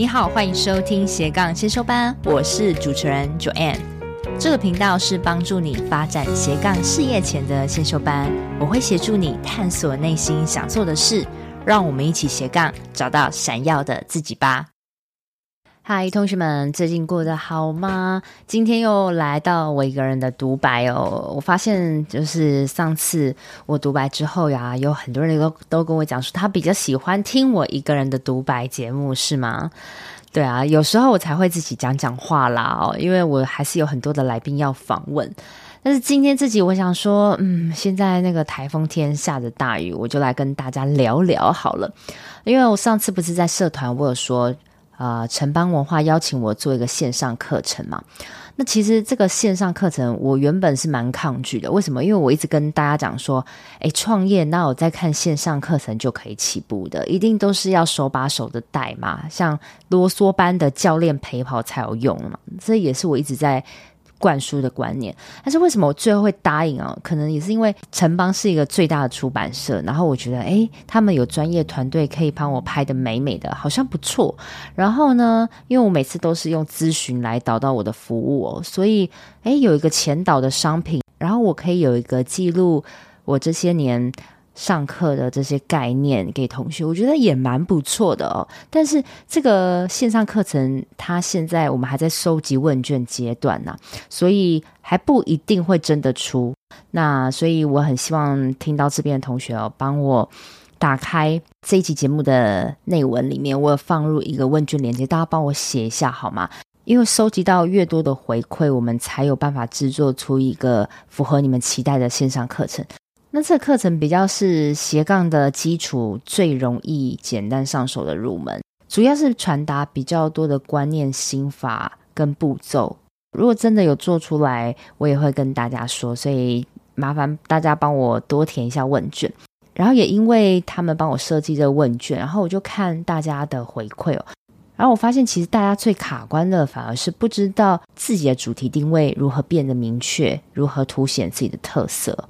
你好，欢迎收听斜杠先修班，我是主持人 Joanne。这个频道是帮助你发展斜杠事业前的先修班，我会协助你探索内心想做的事，让我们一起斜杠找到闪耀的自己吧。嗨，同学们，最近过得好吗？今天又来到我一个人的独白哦。我发现，就是上次我独白之后呀，有很多人都都跟我讲说，他比较喜欢听我一个人的独白节目，是吗？对啊，有时候我才会自己讲讲话啦哦，因为我还是有很多的来宾要访问。但是今天自己，我想说，嗯，现在那个台风天下着大雨，我就来跟大家聊聊好了。因为我上次不是在社团，我有说。啊，城邦文化邀请我做一个线上课程嘛。那其实这个线上课程，我原本是蛮抗拒的。为什么？因为我一直跟大家讲说，哎，创业那我在看线上课程就可以起步的，一定都是要手把手的带嘛，像啰嗦般的教练陪跑才有用嘛。这也是我一直在。灌输的观念，但是为什么我最后会答应啊？可能也是因为城邦是一个最大的出版社，然后我觉得，诶，他们有专业团队可以帮我拍得美美的，好像不错。然后呢，因为我每次都是用咨询来导到我的服务哦，所以，诶，有一个前导的商品，然后我可以有一个记录我这些年。上课的这些概念给同学，我觉得也蛮不错的哦。但是这个线上课程，它现在我们还在收集问卷阶段呢，所以还不一定会真的出。那所以我很希望听到这边的同学哦，帮我打开这一期节目的内文里面，我有放入一个问卷链接，大家帮我写一下好吗？因为收集到越多的回馈，我们才有办法制作出一个符合你们期待的线上课程。那这个课程比较是斜杠的基础，最容易简单上手的入门，主要是传达比较多的观念、心法跟步骤。如果真的有做出来，我也会跟大家说，所以麻烦大家帮我多填一下问卷。然后也因为他们帮我设计这个问卷，然后我就看大家的回馈哦，然后我发现其实大家最卡关的反而是不知道自己的主题定位如何变得明确，如何凸显自己的特色。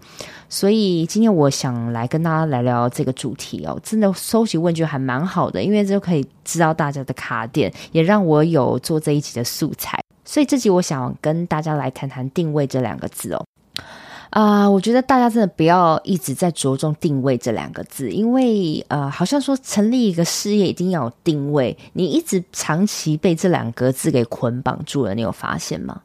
所以今天我想来跟大家来聊这个主题哦，真的收集问卷还蛮好的，因为这就可以知道大家的卡点，也让我有做这一集的素材。所以这集我想跟大家来谈谈定位这两个字哦。啊、我觉得大家真的不要一直在着重定位这两个字，因为呃，好像说成立一个事业一定要有定位，你一直长期被这两个字给捆绑住了，你有发现吗？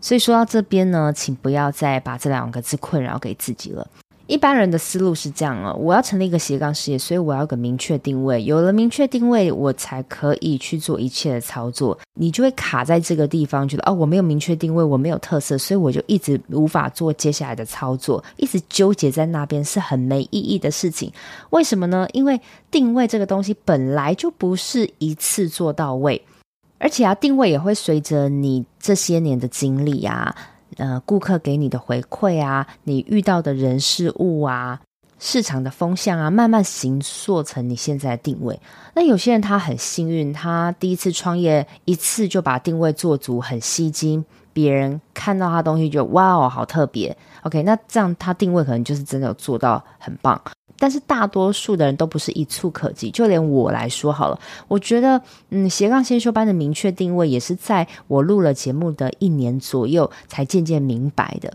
所以说到这边呢，请不要再把这两个字困扰给自己了。一般人的思路是这样啊，我要成立一个斜杠事业，所以我要个明确定位。有了明确定位，我才可以去做一切的操作。你就会卡在这个地方，觉得哦，我没有明确定位，我没有特色，所以我就一直无法做接下来的操作，一直纠结在那边是很没意义的事情。为什么呢？因为定位这个东西本来就不是一次做到位。而且啊，定位也会随着你这些年的经历啊，呃，顾客给你的回馈啊，你遇到的人事物啊，市场的风向啊，慢慢形塑成你现在的定位。那有些人他很幸运，他第一次创业一次就把定位做足，很吸睛，别人看到他东西就哇哦，好特别。OK，那这样他定位可能就是真的有做到很棒。但是大多数的人都不是一触可及，就连我来说好了，我觉得，嗯，斜杠先修班的明确定位也是在我录了节目的一年左右才渐渐明白的。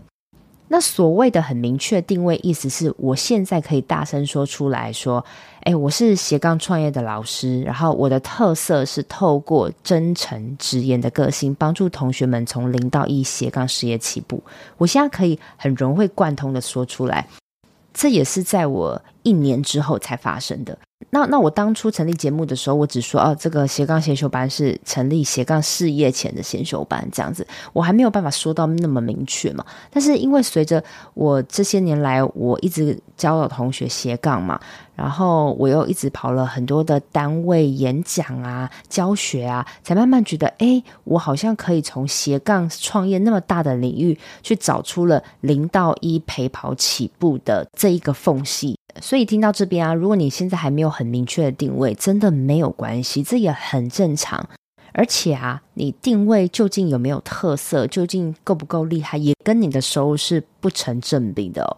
那所谓的很明确定位，意思是我现在可以大声说出来说，诶，我是斜杠创业的老师，然后我的特色是透过真诚直言的个性，帮助同学们从零到一斜杠事业起步。我现在可以很融会贯通的说出来。这也是在我一年之后才发生的。那那我当初成立节目的时候，我只说哦，这个斜杠先修班是成立斜杠事业前的先修班，这样子，我还没有办法说到那么明确嘛。但是因为随着我这些年来，我一直教导同学斜杠嘛。然后我又一直跑了很多的单位演讲啊、教学啊，才慢慢觉得，哎，我好像可以从斜杠创业那么大的领域，去找出了零到一陪跑起步的这一个缝隙。所以听到这边啊，如果你现在还没有很明确的定位，真的没有关系，这也很正常。而且啊，你定位究竟有没有特色，究竟够不够厉害，也跟你的收入是不成正比的。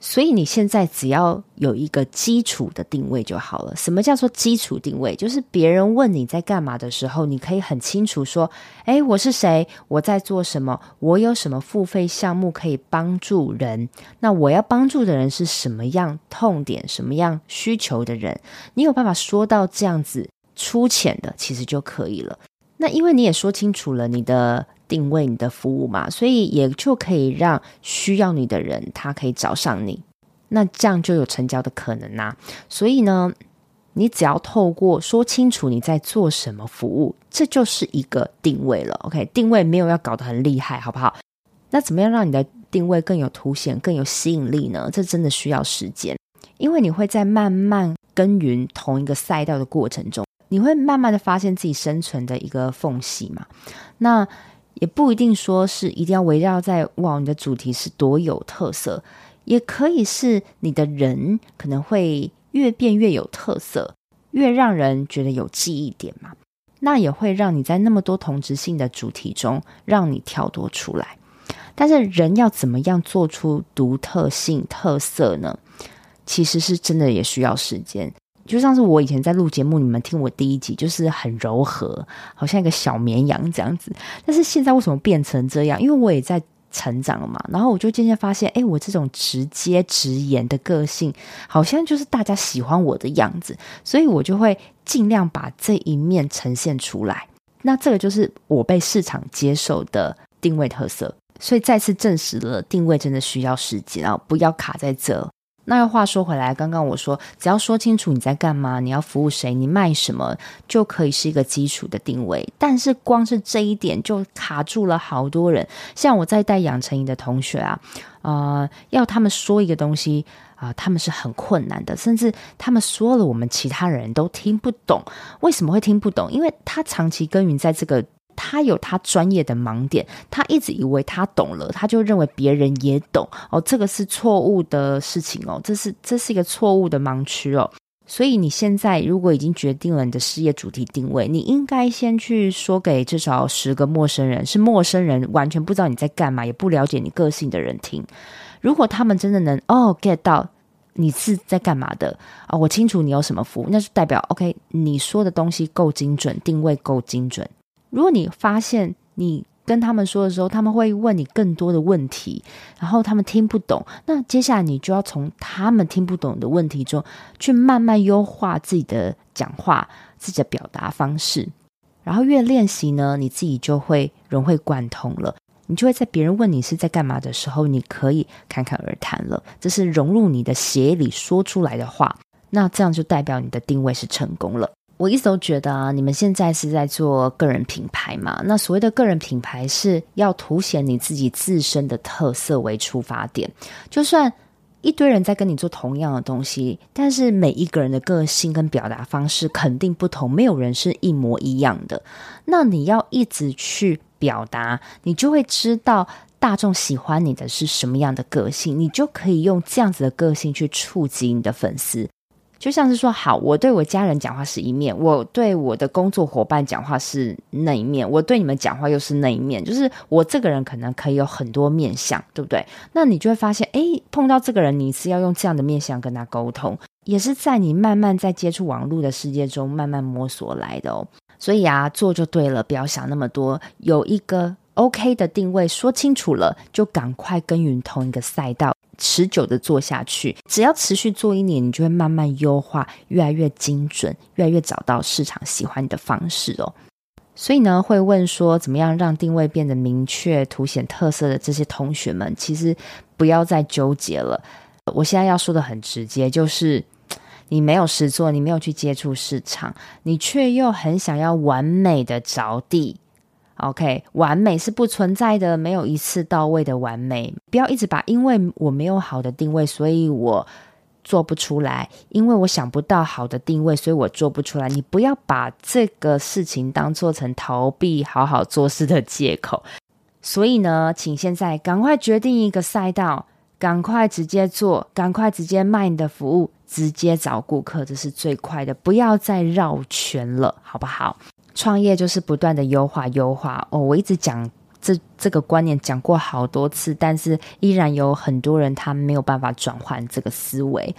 所以你现在只要有一个基础的定位就好了。什么叫做基础定位？就是别人问你在干嘛的时候，你可以很清楚说：“诶，我是谁？我在做什么？我有什么付费项目可以帮助人？那我要帮助的人是什么样痛点、什么样需求的人？你有办法说到这样子粗浅的，其实就可以了。那因为你也说清楚了你的。”定位你的服务嘛，所以也就可以让需要你的人他可以找上你，那这样就有成交的可能呐、所以呢，你只要透过说清楚你在做什么服务，这就是一个定位了。OK，定位没有要搞得很厉害，好不好？那怎么样让你的定位更有凸显、更有吸引力呢？这真的需要时间，因为你会在慢慢耕耘同一个赛道的过程中，你会慢慢的发现自己生存的一个缝隙嘛。那也不一定说是一定要围绕在哇，你的主题是多有特色，也可以是你的人可能会越变越有特色，越让人觉得有记忆点嘛。那也会让你在那么多同质性的主题中，让你跳脱出来。但是人要怎么样做出独特性特色呢？其实是真的也需要时间。就像是我以前在录节目，你们听我第一集，就是很柔和，好像一个小绵羊这样子。但是现在为什么变成这样？因为我也在成长嘛。然后我就渐渐发现，哎，我这种直接直言的个性，好像就是大家喜欢我的样子，所以我就会尽量把这一面呈现出来。那这个就是我被市场接受的定位特色。所以再次证实了，定位真的需要时间，然后不要卡在这。那要话说回来，刚刚我说，只要说清楚你在干嘛，你要服务谁，你卖什么，就可以是一个基础的定位。但是光是这一点就卡住了好多人。像我在带养成营的同学啊，呃，要他们说一个东西啊，他们是很困难的，甚至他们说了，我们其他人都听不懂。为什么会听不懂？因为他长期耕耘在这个。他有他专业的盲点，他一直以为他懂了，他就认为别人也懂哦，这个是错误的事情哦，这是这是一个错误的盲区哦。所以你现在如果已经决定了你的事业主题定位，你应该先去说给至少十个陌生人，是陌生人完全不知道你在干嘛，也不了解你个性的人听。如果他们真的能哦 get 到你是在干嘛的啊，哦，我清楚你有什么服务，那就代表 OK，你说的东西够精准，定位够精准。如果你发现你跟他们说的时候，他们会问你更多的问题，然后他们听不懂，那接下来你就要从他们听不懂的问题中去慢慢优化自己的讲话、自己的表达方式，然后越练习呢，你自己就会融会贯通了。你就会在别人问你是在干嘛的时候，你可以侃侃而谈了。这是融入你的血里说出来的话，那这样就代表你的定位是成功了。我一直都觉得啊，你们现在是在做个人品牌嘛？那所谓的个人品牌是要凸显你自己自身的特色为出发点。就算一堆人在跟你做同样的东西，但是每一个人的个性跟表达方式肯定不同，没有人是一模一样的。那你要一直去表达，你就会知道大众喜欢你的是什么样的个性，你就可以用这样子的个性去触及你的粉丝。就像是说，好，我对我家人讲话是一面，我对我的工作伙伴讲话是那一面，我对你们讲话又是那一面，就是我这个人可能可以有很多面相，对不对？那你就会发现，诶，碰到这个人，你是要用这样的面相跟他沟通，也是在你慢慢在接触网络的世界中慢慢摸索来的哦。所以啊，做就对了，不要想那么多，有一个 OK 的定位，说清楚了，就赶快耕耘同一个赛道。持久的做下去，只要持续做一年，你就会慢慢优化，越来越精准，越来越找到市场喜欢你的方式哦。所以呢，会问说怎么样让定位变得明确、凸显特色的这些同学们，其实不要再纠结了。我现在要说的很直接，就是你没有实做，你没有去接触市场，你却又很想要完美的着地。OK，完美是不存在的，没有一次到位的完美。不要一直把因为我没有好的定位，所以我做不出来；因为我想不到好的定位，所以我做不出来。你不要把这个事情当做成逃避好好做事的借口。所以呢，请现在赶快决定一个赛道，赶快直接做，赶快直接卖你的服务，直接找顾客，这是最快的。不要再绕圈了，好不好？创业就是不断的优化优化哦，我一直讲这这个观念讲过好多次，但是依然有很多人他没有办法转换这个思维。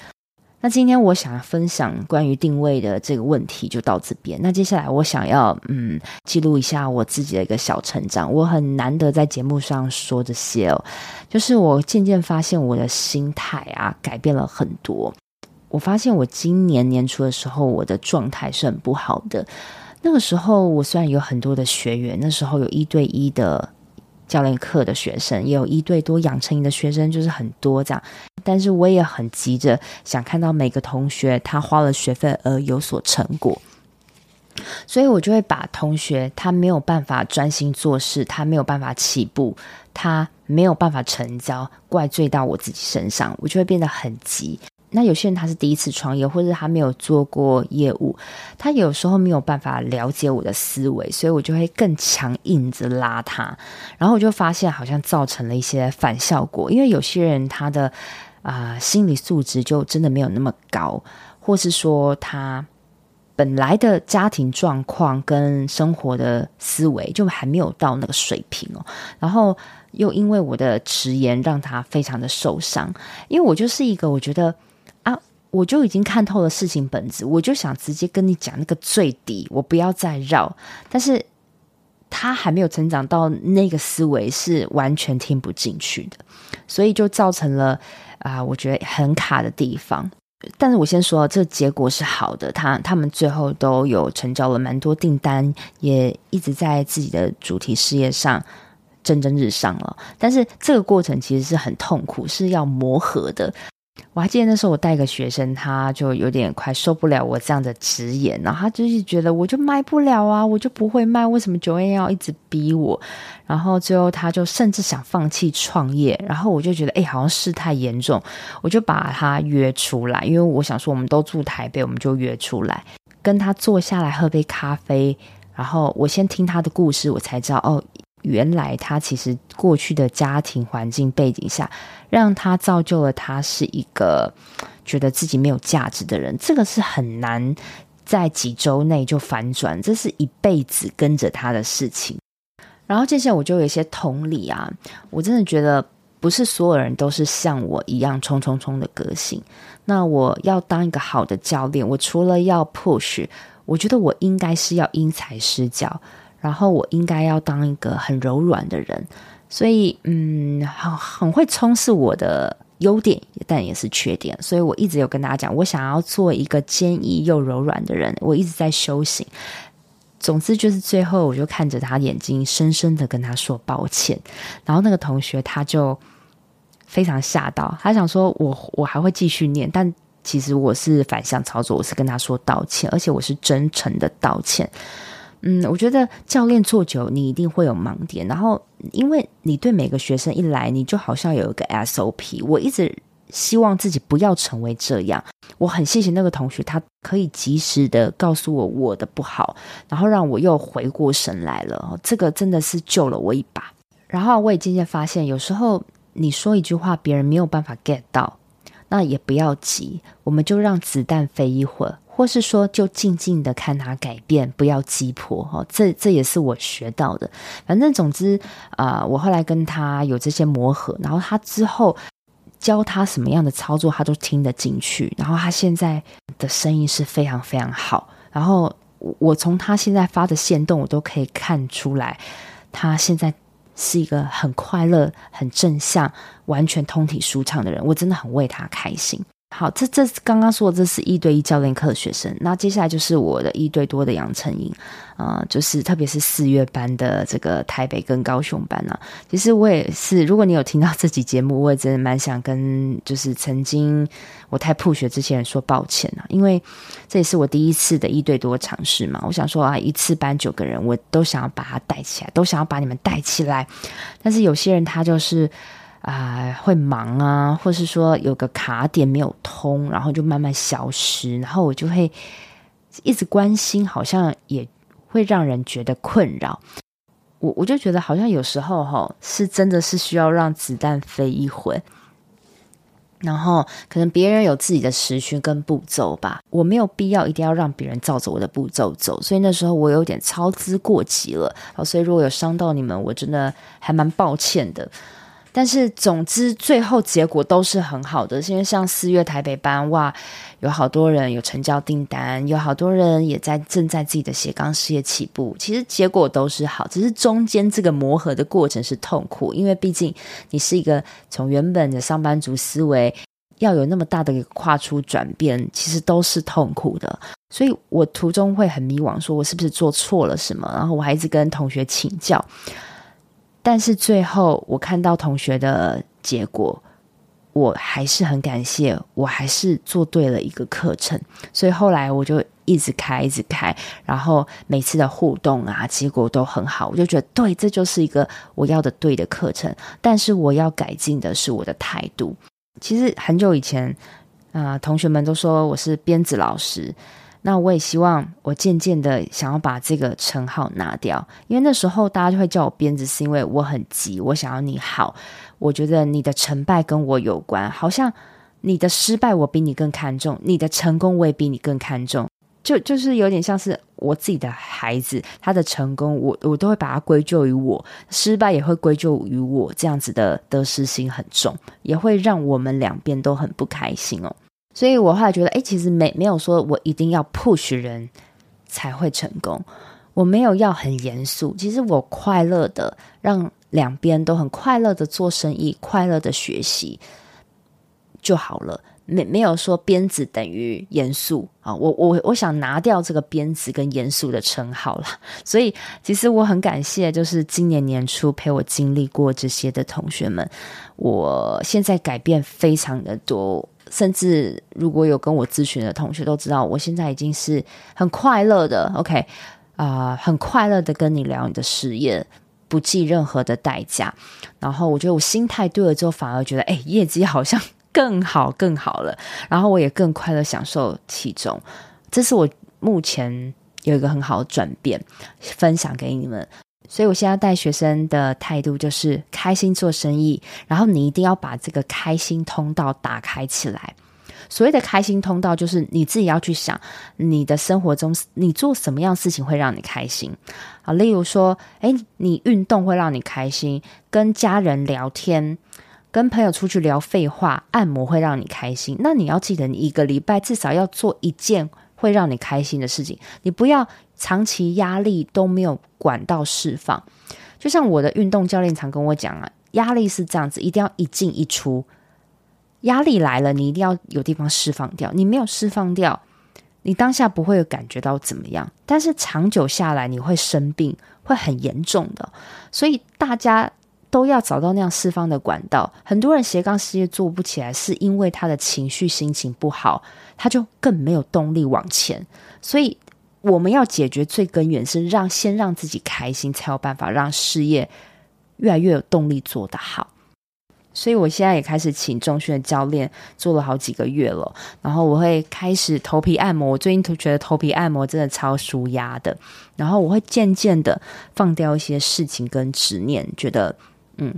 那今天我想要分享关于定位的这个问题就到这边。那接下来我想要嗯记录一下我自己的一个小成长。我很难得在节目上说这些哦，就是我渐渐发现我的心态啊改变了很多。我发现我今年年初的时候，我的状态是很不好的。那个时候我虽然有很多的学员，那时候有一对一的。教练课的学生也有一对多养成营的学生，就是很多这样。但是我也很急着想看到每个同学他花了学费而有所成果，所以我就会把同学他没有办法专心做事，他没有办法起步，他没有办法成交，怪罪到我自己身上，我就会变得很急。那有些人他是第一次创业，或者他没有做过业务，他有时候没有办法了解我的思维，所以我就会更强硬着拉他，然后我就发现好像造成了一些反效果，因为有些人他的啊、心理素质就真的没有那么高，或是说他本来的家庭状况跟生活的思维就还没有到那个水平哦，然后又因为我的直言让他非常的受伤，因为我就是一个我觉得。我就已经看透了事情本质，我就想直接跟你讲那个最底，我不要再绕。但是他还没有成长到那个思维，是完全听不进去的，所以就造成了啊、我觉得很卡的地方。但是我先说，这结果是好的，他他们最后都有成交了蛮多订单，也一直在自己的主题事业上蒸蒸日上了。但是这个过程其实是很痛苦，是要磨合的。我还记得那时候我带一个学生，他就有点快受不了我这样的直言，然后他就是觉得我就卖不了啊，我就不会卖，为什么 Joanne 要一直逼我？然后最后他就甚至想放弃创业，然后我就觉得哎，好像事态严重，我就把他约出来，因为我想说我们都住台北，我们就约出来跟他坐下来喝杯咖啡，然后我先听他的故事，我才知道哦。原来他其实过去的家庭环境背景下，让他造就了他是一个觉得自己没有价值的人。这个是很难在几周内就反转，这是一辈子跟着他的事情。然后接下来我就有一些同理啊，我真的觉得不是所有人都是像我一样冲冲冲的个性。那我要当一个好的教练，我除了要 push，我觉得我应该是要因材施教。然后我应该要当一个很柔软的人，所以嗯，很很会冲是我的优点，但也是缺点。所以我一直有跟大家讲，我想要做一个坚毅又柔软的人。我一直在修行。总之就是最后，我就看着他眼睛，深深的跟他说抱歉。然后那个同学他就非常吓到，他想说我我还会继续念，但其实我是反向操作，我是跟他说道歉，而且我是真诚的道歉。嗯，我觉得教练做久，你一定会有盲点。然后，因为你对每个学生一来，你就好像有一个 SOP。我一直希望自己不要成为这样。我很谢谢那个同学，他可以及时的告诉我我的不好，然后让我又回过神来了。这个真的是救了我一把。然后我也渐渐发现，有时候你说一句话，别人没有办法 get 到，那也不要急，我们就让子弹飞一会儿。或是说，就静静的看他改变，不要急迫哈。这这也是我学到的。反正总之啊、我后来跟他有这些磨合，然后他之后教他什么样的操作，他都听得进去。然后他现在的声音是非常非常好。然后我从他现在发的线动，我都可以看出来，他现在是一个很快乐、很正向、完全通体舒畅的人。我真的很为他开心。好，这这刚刚说的这是一对一教练课的学生，那接下来就是我的一对多的养成营，啊、呃，就是特别是四月班的这个台北跟高雄班呢、啊。其实我也是，如果你有听到这集节目，我也真的蛮想跟就是曾经我太 push 的这些人说抱歉啊，因为这也是我第一次的一对多尝试嘛。我想说啊，一次班九个人，我都想要把他带起来，都想要把你们带起来，但是有些人他就是。啊、会忙啊，或是说有个卡点没有通，然后就慢慢消失，然后我就会一直关心，好像也会让人觉得困扰。我我就觉得好像有时候哈、是真的是需要让子弹飞一会。然后可能别人有自己的时区跟步骤吧，我没有必要一定要让别人照着我的步骤走，所以那时候我有点操之过急了。好，所以如果有伤到你们，我真的还蛮抱歉的。但是总之最后结果都是很好的，因为像四月台北班哇，有好多人有成交订单，有好多人也在正在自己的斜杠事业起步。其实结果都是好，只是中间这个磨合的过程是痛苦，因为毕竟你是一个从原本的上班族思维，要有那么大的一个跨出转变，其实都是痛苦的。所以我途中会很迷惘，说我是不是做错了什么？然后我还一直跟同学请教。但是最后我看到同学的结果，我还是很感谢，我还是做对了一个课程。所以后来我就一直开，一直开，然后每次的互动啊，结果都很好。我就觉得，对，这就是一个我要的对的课程。但是我要改进的是我的态度。其实很久以前，啊、同学们都说我是编子老师。那我也希望，我渐渐的想要把这个称号拿掉，因为那时候大家就会叫我编子，是因为我很急，我想要你好，我觉得你的成败跟我有关，好像你的失败我比你更看重，你的成功我也比你更看重，就就是有点像是我自己的孩子，他的成功我我都会把它归咎于我，失败也会归咎于我，这样子的得失心很重，也会让我们两边都很不开心哦。所以我后来觉得，哎，其实没没有说我一定要 push 人才会成功，我没有要很严肃。其实我快乐的让两边都很快乐的做生意，快乐的学习就好了。没没有说鞭子等于严肃啊，我我我想拿掉这个鞭子跟严肃的称号了。所以其实我很感谢，就是今年年初陪我经历过这些的同学们，我现在改变非常的多。甚至如果有跟我咨询的同学都知道，我现在已经是很快乐的。OK，啊、很快乐的跟你聊你的事业，不计任何的代价。然后我觉得我心态对了之后，反而觉得哎，业绩好像更好更好了。然后我也更快乐享受其中。这是我目前有一个很好的转变，分享给你们。所以，我现在带学生的态度就是开心做生意，然后你一定要把这个开心通道打开起来。所谓的开心通道，就是你自己要去想，你的生活中你做什么样事情会让你开心啊？例如说，诶，你运动会让你开心，跟家人聊天，跟朋友出去聊废话，按摩会让你开心。那你要记得，你一个礼拜至少要做一件会让你开心的事情，你不要。长期压力都没有管道释放，就像我的运动教练常跟我讲啊，压力是这样子，一定要一进一出。压力来了，你一定要有地方释放掉。你没有释放掉，你当下不会有感觉到怎么样，但是长久下来你会生病，会很严重的。所以大家都要找到那样释放的管道。很多人斜杠事业做不起来，是因为他的情绪心情不好，他就更没有动力往前。所以。我们要解决最根源是让先让自己开心，才有办法让事业越来越有动力做得好。所以我现在也开始请重训的教练做了好几个月了，然后我会开始头皮按摩。我最近都觉得头皮按摩真的超舒压的。然后我会渐渐的放掉一些事情跟执念，觉得嗯，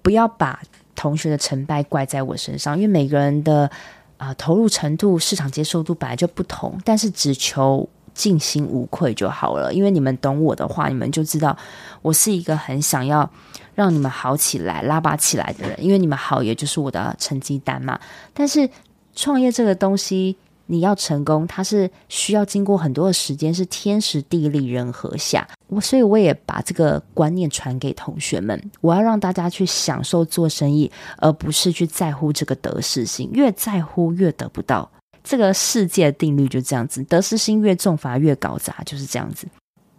不要把同学的成败怪在我身上，因为每个人的啊、投入程度、市场接受度本来就不同，但是只求。尽心无愧就好了，因为你们懂我的话，你们就知道我是一个很想要让你们好起来、拉拔起来的人。因为你们好，也就是我的成绩单嘛。但是创业这个东西，你要成功，它是需要经过很多的时间，是天时地利人和下。我所以我也把这个观念传给同学们，我要让大家去享受做生意，而不是去在乎这个得失心，越在乎越得不到。这个世界定律就这样子，得失心越重，反而越搞砸，就是这样子。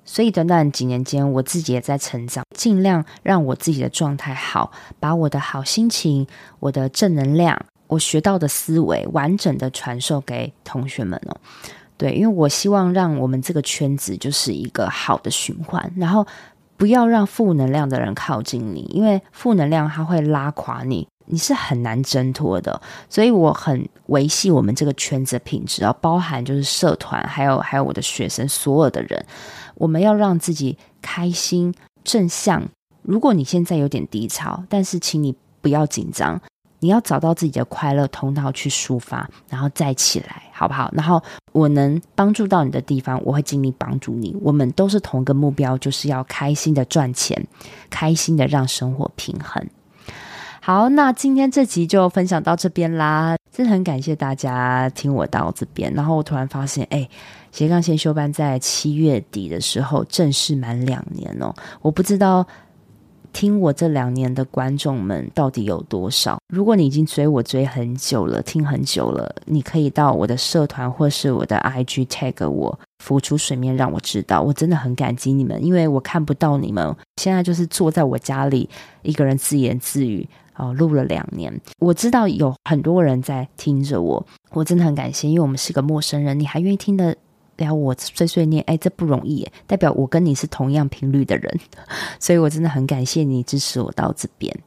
所以短短几年间，我自己也在成长，尽量让我自己的状态好，把我的好心情、我的正能量、我学到的思维，完整的传授给同学们哦。对，因为我希望让我们这个圈子就是一个好的循环，然后不要让负能量的人靠近你，因为负能量它会拉垮你。你是很难挣脱的，所以我很维系我们这个圈子的品质啊，包含就是社团，还有还有我的学生，所有的人，我们要让自己开心正向。如果你现在有点低潮，但是请你不要紧张，你要找到自己的快乐通道去抒发，然后再起来，好不好？然后我能帮助到你的地方，我会尽力帮助你。我们都是同一个目标，就是要开心的赚钱，开心的让生活平衡。好，那今天这集就分享到这边啦，真的很感谢大家听我到这边。然后我突然发现，哎，斜杠先修班在七月底的时候正式满两年哦，我不知道。听我这两年的观众们到底有多少？如果你已经追我追很久了，听很久了，你可以到我的社团或是我的 IG tag 我，浮出水面让我知道。我真的很感激你们，因为我看不到你们。现在就是坐在我家里一个人自言自语哦，录了两年。我知道有很多人在听着我，我真的很感谢，因为我们是个陌生人，你还愿意听的。聊我碎碎念，哎，这不容易，代表我跟你是同样频率的人，所以我真的很感谢你支持我到这边。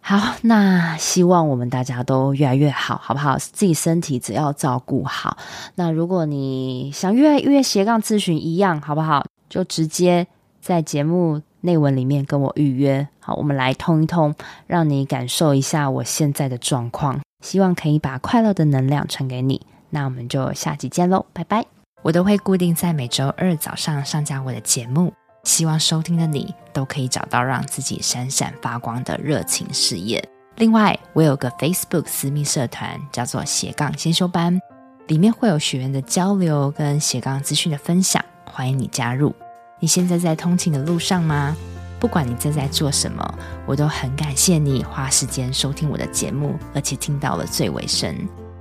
好，那希望我们大家都越来越好，好不好？自己身体只要照顾好。那如果你想越来越斜杠咨询一样，好不好？就直接在节目内文里面跟我预约。好，我们来通一通，让你感受一下我现在的状况，希望可以把快乐的能量传给你。那我们就下集见喽，拜拜！我都会固定在每周二早上上架我的节目，希望收听的你都可以找到让自己闪闪发光的热情事业。另外，我有个 Facebook 私密社团，叫做斜杠先修班，里面会有学员的交流跟斜杠资讯的分享，欢迎你加入。你现在在通勤的路上吗？不管你正在做什么，我都很感谢你花时间收听我的节目，而且听到了最尾声。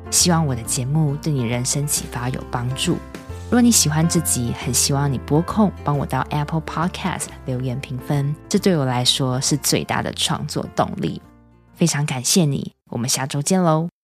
希望我的节目对你人生启发有帮助。若你喜欢这集，很希望你拨空帮我到 Apple Podcast 留言评分，这对我来说是最大的创作动力。非常感谢你，我们下周见喽。